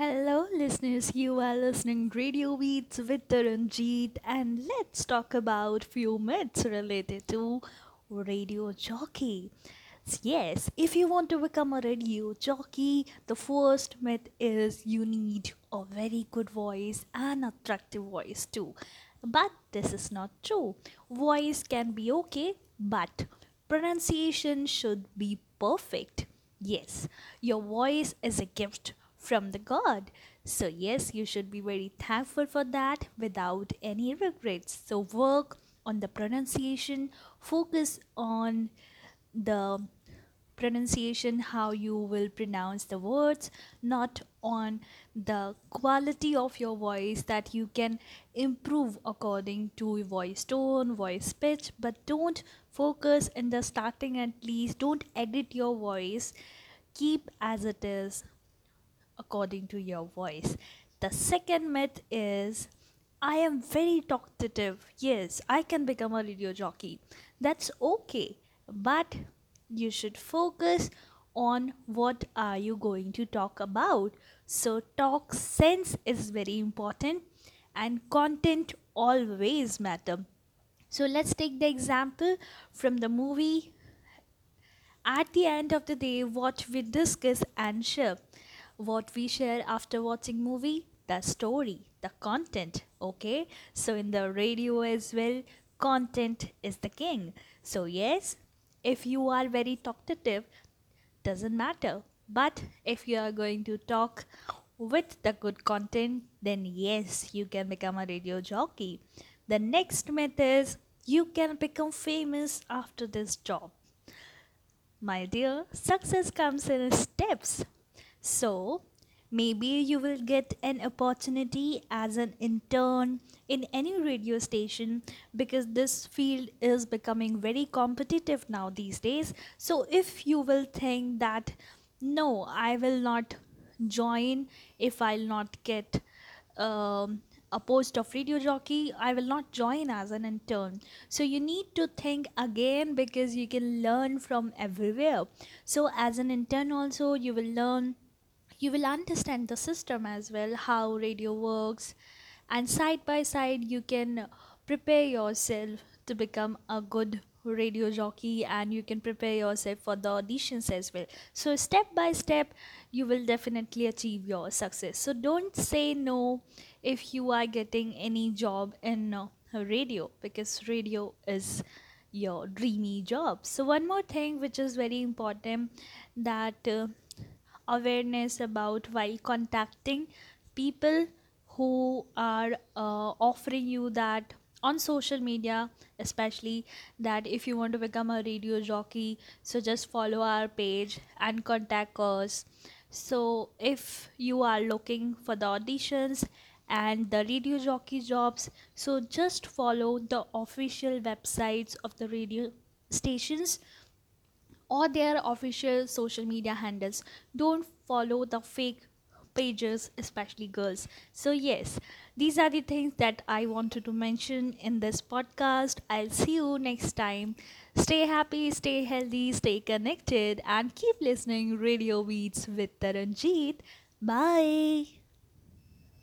Hello, listeners. You are listening Radio Beats with Taranjeet, and let's talk about few myths related to radio jockey. Yes, if you want to become a radio jockey, the first myth is you need a very good voice and attractive voice too. But this is not true. Voice can be okay, but pronunciation should be perfect. Yes, your voice is a gift from the God. So, yes, you should be very thankful for that without any regrets. So, work on the pronunciation, focus on the pronunciation, how you will pronounce the words, not on the quality of your voice that you can improve according to voice tone, voice pitch, but don't focus in the starting at least. Don't edit your voice. Keep as it is according to your voice. The second myth is I am very talkative. Yes, I can become a radio jockey. That's okay. But you should focus on what are you going to talk about. So talk sense is very important and content always matter. So let's take the example from the movie at the end of the day what we discuss and share what we share after watching movie the story the content okay? So in the radio as well content is the king. So yes if you are very talkative doesn't matter. But if you are going to talk with the good content then yes you can become a radio jockey. The next myth is you can become famous after this job. My dear, success comes in steps. So, maybe you will get an opportunity as an intern in any radio station because this field is becoming very competitive now these days. So, if you will think that no, I will not join if I'll not get um, a post of radio jockey, I will not join as an intern. So you need to think again because you can learn from everywhere. So as an intern also you will learn you will understand the system as well how radio works. And side by side you can prepare yourself to become a good radio jockey and you can prepare yourself for the auditions as well. So step by step you will definitely achieve your success. So don't say no if you are getting any job in uh, radio because radio is your dreamy job. So one more thing which is very important that uh, awareness about while contacting people who are uh, offering you that on social media especially that if you want to become a radio jockey so just follow our page and contact us. So if you are looking for the auditions and the radio jockey jobs so just follow the official websites of the radio stations or their official social media handles. Don't follow the fake pages, especially girls. So, yes, these are the things that I wanted to mention in this podcast. I'll see you next time. Stay happy, stay healthy, stay connected, and keep listening Radio Beats with Taranjeet. Bye.